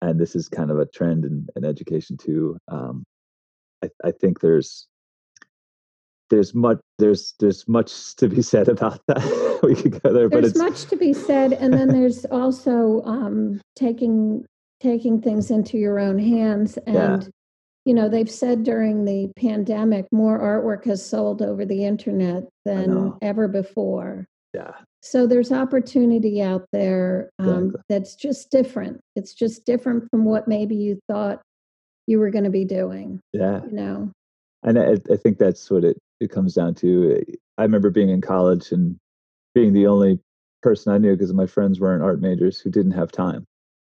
and this is kind of a trend in, in education too. Um, I, I think there's there's much there's there's much to be said about that. we could go there, but there's it's much to be said and then there's also um, taking taking things into your own hands Yeah. and you know they've said during the pandemic more artwork has sold over the internet than ever before yeah, so there's opportunity out there um, Exactly. that's just different it's just different from what maybe you thought you were going to be doing yeah, you know and I, I think that's what it it comes down to. I remember being in college and being the only person I knew because my friends weren't art majors who didn't have time.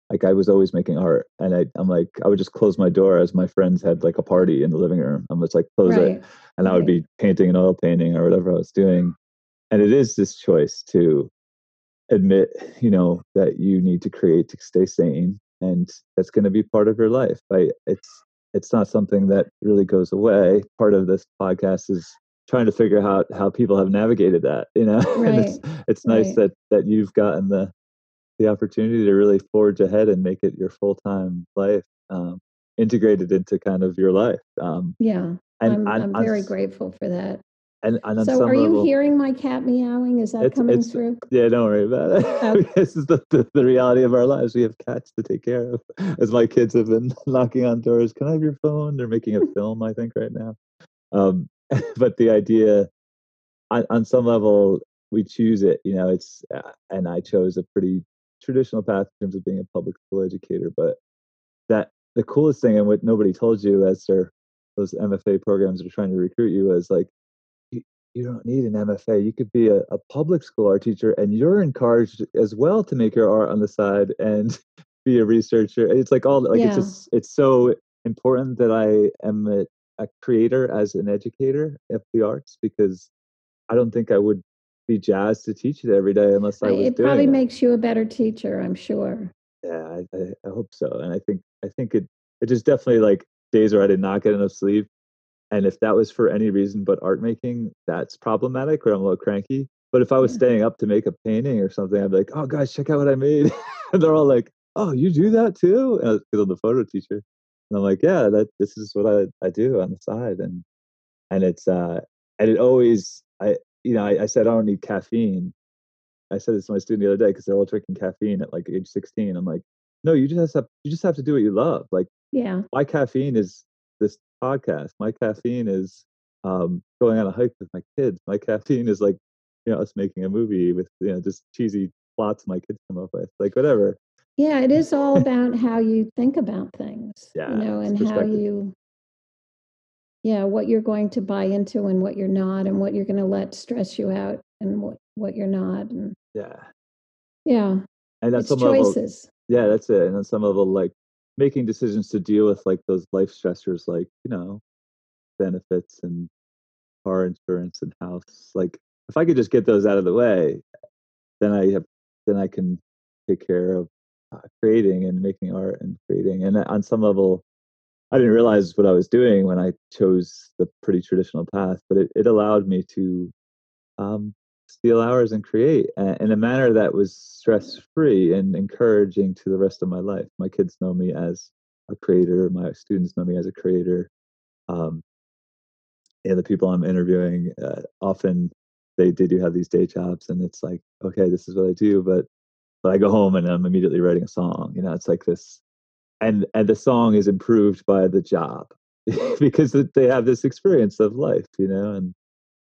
Like I was always making art, and I, I'm like I would just close my door as my friends had like a party in the living room. I'm just like close it, right and I would be painting an oil painting or whatever I was doing. And it is this choice to admit, you know, that you need to create to stay sane, and that's going to be part of your life. I, it's it's not something that really goes away. Part of this podcast is trying to figure out how people have navigated that. You know, and it's it's nice Right. that that you've gotten the the opportunity to really forge ahead and make it your full time life. Um, integrated into kind of your life um yeah and i'm, I'm on very grateful for that and, and on so are you level, hearing my cat meowing is that It's- coming it's- through Yeah, don't worry about it. Oh. this is the, the, the reality of our lives. We have cats to take care of. As my kids have been knocking on doors, can I have your phone? They're making a film, I think, right now. Um, but the idea, on, on some level, we choose it. You know, it's uh, and I chose a pretty traditional path in terms of being a public school educator. But that the coolest thing, and what nobody told you as they're those MFA programs are trying to recruit you, is like you don't need an MFA. You could be a, a public school art teacher, and you're encouraged as well to make your art on the side and be a researcher. It's like all like Yeah. it's just it's so important that I am a, a creator as an educator of the arts because I don't think I would be jazzed to teach it every day unless I was it probably it. makes you a better teacher i'm sure yeah, I, I, I hope so, and I think I think it it just definitely like days where I did not get enough sleep. And if that was for any reason but art making, that's problematic or I'm a little cranky. But if I was Yeah. staying up to make a painting or something, I'd be like, oh, guys, check out what I made. and they're all like, oh, you do that too? Because I'm the photo teacher. And I'm like, yeah, that this is what I, I do on the side. And and it's uh and it always I you know, I, I said I don't need caffeine. I said this to my student the other day because they're all drinking caffeine at like age 16. I'm like, no, you just have to you just have to do what you love. Like Yeah. my caffeine is this podcast. My caffeine is um, going on a hike with my kids. My caffeine is like, you know, us making a movie with, you know, just cheesy plots my kids come up with, like whatever. Yeah, it is all about how you think about things. Yeah, You know, and how you yeah, what you're going to buy into and what you're not and what you're going to let stress you out and what what you're not and Yeah. yeah, And at it's some level, choices. yeah, that's it. And on some level, like making decisions to deal with like those life stressors, like, you know, benefits and car insurance and house. Like if I could just get those out of the way, then I have, then I can take care of uh, creating and making art and creating. And on some level, I didn't realize what I was doing when I chose the pretty traditional path, but it, it allowed me to um, steal hours and create in a manner that was stress free and encouraging to the rest of my life. My kids know me as a creator, my students know me as a creator. Um, and the people I'm interviewing uh, often they, they do have these day jobs and it's like okay this is what I do but but I go home and I'm immediately writing a song you know it's like this and and the song is improved by the job because they have this experience of life you know and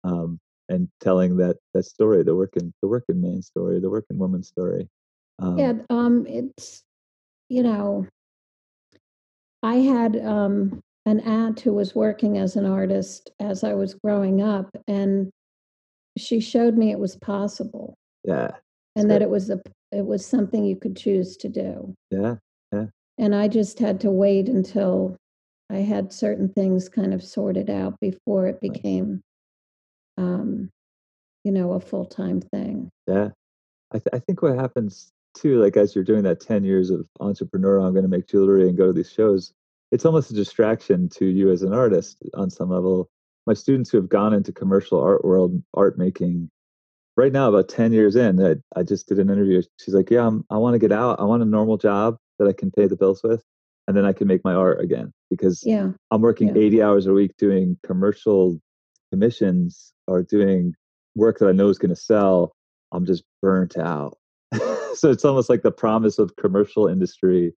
um and telling that that story the working the working man story the working woman story um, Yeah, um it's you know, I had um an aunt who was working as an artist as I was growing up and she showed me it was possible yeah and that it was a it was something you could choose to do. yeah yeah. And I just had to wait until I had certain things kind of sorted out before it became, um, you know, a full time thing. Yeah. I, th- I think what happens too, like as you're doing that 10 years of entrepreneur, I'm going to make jewelry and go to these shows, it's almost a distraction to you as an artist on some level. My students who have gone into commercial art world, art making, right now, about 10 years in, I, I just did an interview. She's like, Yeah, I'm, I want to get out. I want a normal job that I can pay the bills with. And then I can make my art again because Yeah. I'm working Yeah. 80 hours a week doing commercial commissions or doing work that I know is going to sell. I'm just burnt out. so it's almost like the promise of commercial industry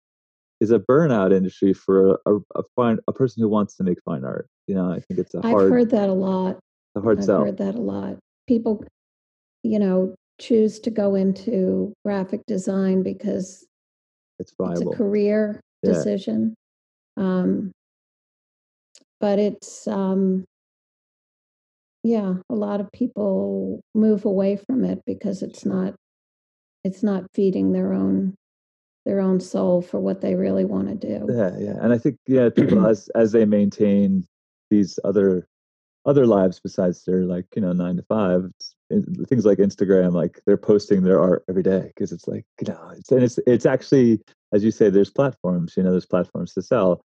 is a burnout industry for a, a fine a person who wants to make fine art. You know, I think it's a I've hard I've heard that a lot. a hard I've sell. heard that a lot. People, you know, choose to go into graphic design because It's it's a career Yeah. decision. Um, but it's, um, yeah, a lot of people move away from it because it's not, it's not feeding their own, their own soul for what they really want to do. Yeah, yeah. And I think yeah, people as as they maintain these other other lives besides their like you know nine to five it's, it- things like instagram like they're posting their art every day because it's like you know it's and it's it's actually as you say there's platforms you know there's platforms to sell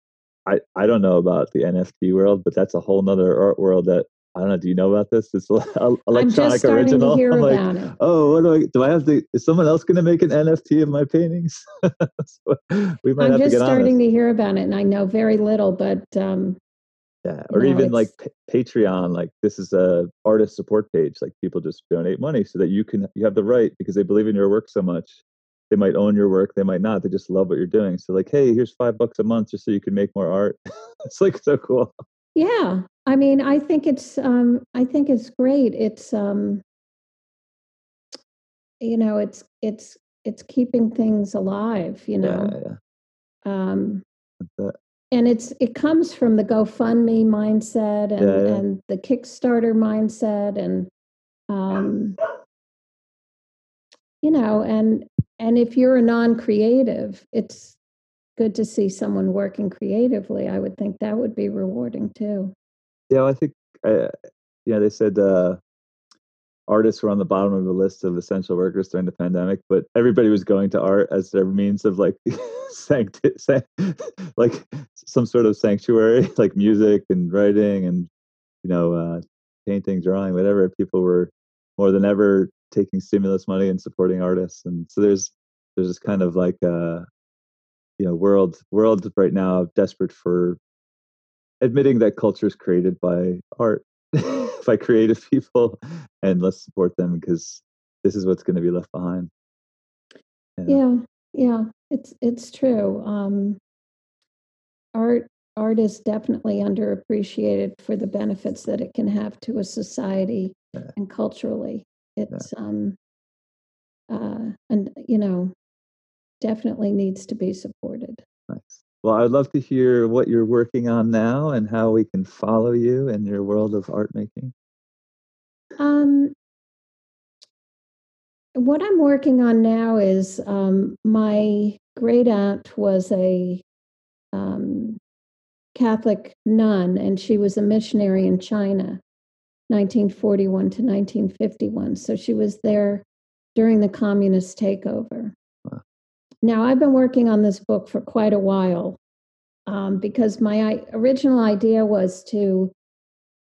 i i don't know about the nft world but that's a whole nother art world that i don't know do you know about this it's I'm electronic just starting original to hear I'm like, about it. oh what do i do i have to is someone else going to make an nft of my paintings So we might I'm have to just get on this. starting to hear about it and I know very little, but, um, Yeah, or know, even like it's- Pa- Patreon, like this is a artist support page. Like people just donate money so that you can you have the right because they believe in your work so much. They might own your work, they might not. They just love what you're doing. So like, hey, here's five bucks a month just so you can make more art. it's like so cool. Yeah, I mean, I think it's um I think it's great. It's um you know, it's it's it's keeping things alive, you know. Yeah, yeah. Um and it's it comes from the GoFundMe mindset and Yeah, and the Kickstarter mindset and um you know, and and if you're a non-creative, it's good to see someone working creatively. I would think that would be rewarding too. Yeah, I think uh, yeah, they said uh artists were on the bottom of the list of essential workers during the pandemic, but everybody was going to art as their means of like sancti- like some sort of sanctuary, like music and writing and you know uh, painting, drawing, whatever. People were more than ever taking stimulus money and supporting artists, and so there's there's this kind of like uh, you know world world right now desperate for admitting that culture is created by art by creative people and let's support them because this is what's going to be left behind yeah. yeah yeah it's it's true um art art is definitely underappreciated for the benefits that it can have to a society yeah. and culturally it's yeah. um uh and you know definitely needs to be supported nice well, I'd love to hear what you're working on now and how we can follow you in your world of art making. Um, what I'm working on now is um, my great aunt was a um, Catholic nun, and she was a missionary in China, 1941 to 1951. So she was there during the communist takeover. Now, I've been working on this book for quite a while um, because my original idea was to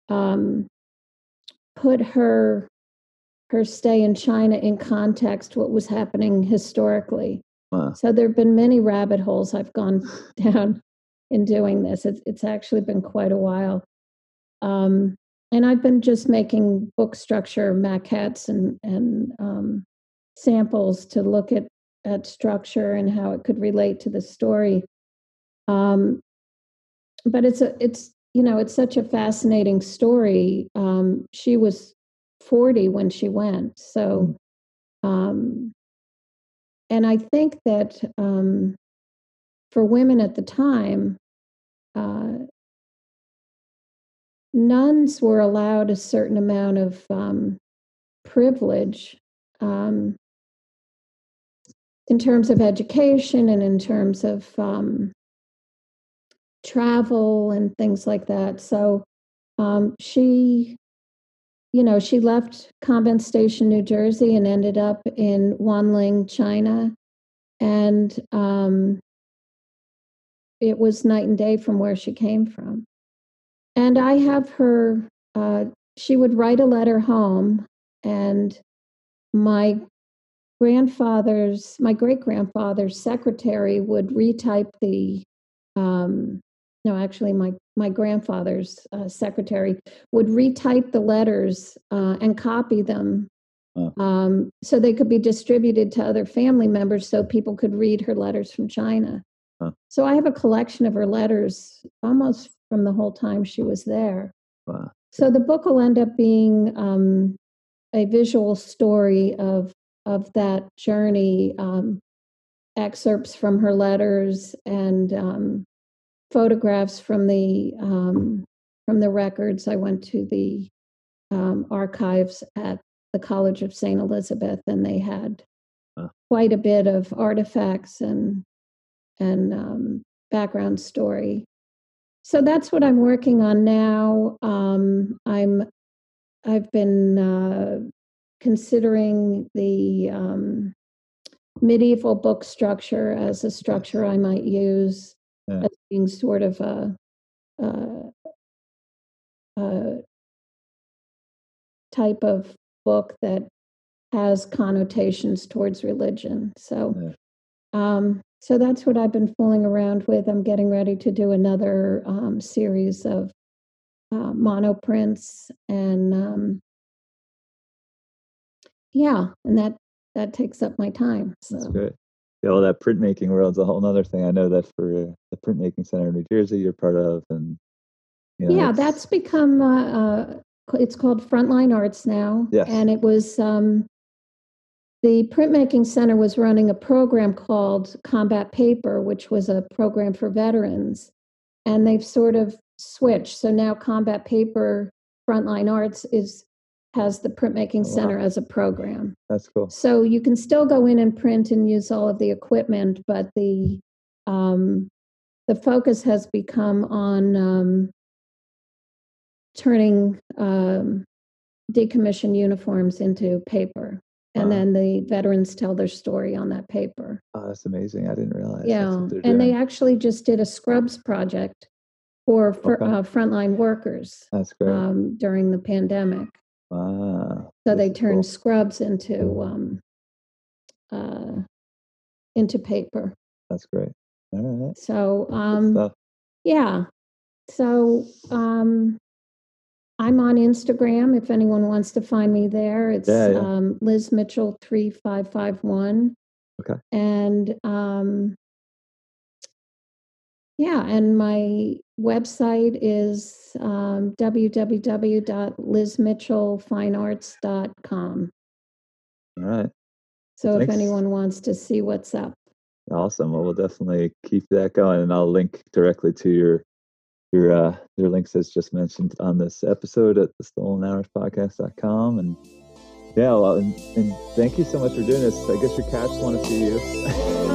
um, put her her stay in China in context what was happening historically. Wow. So there have been many rabbit holes I've gone down in doing this. It's, it's actually been quite a while. Um, and I've been just making book structure maquettes and, and um, samples to look at at structure and how it could relate to the story. Um, but it's a it's you know it's such a fascinating story. Um, she was 40 when she went, so um, and I think that um, for women at the time, uh, nuns were allowed a certain amount of um, privilege um, in terms of education and in terms of um, travel and things like that. So um, she, you know, she left Convent Station, New Jersey, and ended up in Yuanling, China, and um, it was night and day from where she came from. And I have her. Uh, she would write a letter home, and my grandfather's, my great grandfather's secretary would retype the, um, no, actually, my my grandfather's uh, secretary would retype the letters uh, and copy them um, so they could be distributed to other family members so people could read her letters from China. So I have a collection of her letters almost from the whole time she was there. Wow. So the book will end up being um, a visual story of of that journey, um, excerpts from her letters and um, photographs from the um, from the records. I went to the um, archives at the College of St. Elizabeth, and they had huh. quite a bit of artifacts and and um, background story. So that's what I'm working on now. Um, I'm I've been uh, considering the um, medieval book structure as a structure I might use yeah. as being sort of a, a, a type of book that has connotations towards religion. So, yeah. um, so that's what I've been fooling around with. I'm getting ready to do another um, series of uh, monoprints and um, yeah, and that that takes up my time. So. That's great. Yeah, well, that printmaking world's a whole other thing. I know that for the printmaking center in New Jersey, you're part of, and you know, yeah, that's become uh, uh, it's called Frontline Arts now, yes. and it was um, the printmaking center was running a program called Combat Paper, which was a program for veterans, and they've sort of switched. So now Combat Paper Frontline Arts is has the printmaking oh, center wow. as a program. That's cool. So you can still go in and print and use all of the equipment, but the um, the focus has become on um, turning um, decommission uniforms into paper. And Wow. then the veterans tell their story on that paper. Oh, that's amazing. I didn't realize. Yeah, and they actually just did a scrubs project for, for Okay. uh, frontline workers That's great. um, during the pandemic. Wow. So they turned cool. scrubs into um, uh, into paper. That's great. All right. So um, yeah, so um, I'm on Instagram. If anyone wants to find me there, it's Yeah, yeah. Um, Liz Mitchell three five five one. Okay. And um, yeah, and my website is um, www.lizmitchellfinearts.com. All right. So if anyone wants to see what's up, Awesome. Well, we'll definitely keep that going, and I'll link directly to your your uh, your links as just mentioned on this episode at the Stolen Hours Podcast.com. And yeah, well, and, and thank you so much for doing this. I guess your cats want to see you.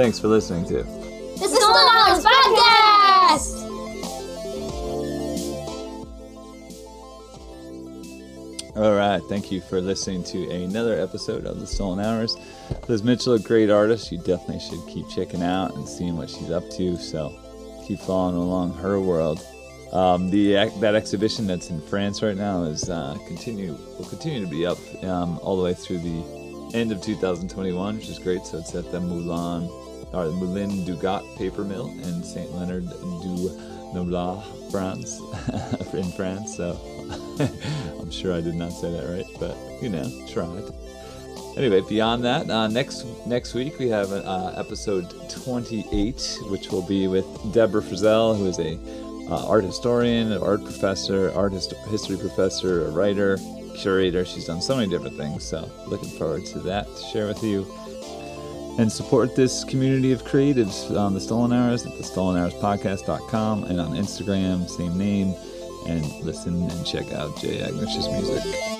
Thanks for listening to. This is the Hours Podcast! All right. Thank you for listening to another episode of The Stolen Hours. Liz Mitchell, a great artist. You definitely should keep checking out and seeing what she's up to. So keep following along her world. Um, the that exhibition that's in France right now is uh, continue will continue to be up um, all the way through the end of 2021, which is great. So it's at the Moulin or the Moulin du Got paper mill in Saint Leonard du Noblat, France, in France. So I'm sure I did not say that right, but you know, tried. Anyway, beyond that, uh, next next week we have uh, episode 28, which will be with Deborah Frizzell, who is a uh, art historian, an art professor, art hist- history professor, a writer, curator. She's done so many different things. So looking forward to that to share with you. And support this community of creatives on the Stolen Hours at the StolenHoursPodcast.com and on Instagram, same name. And listen and check out Jay Agnish's music.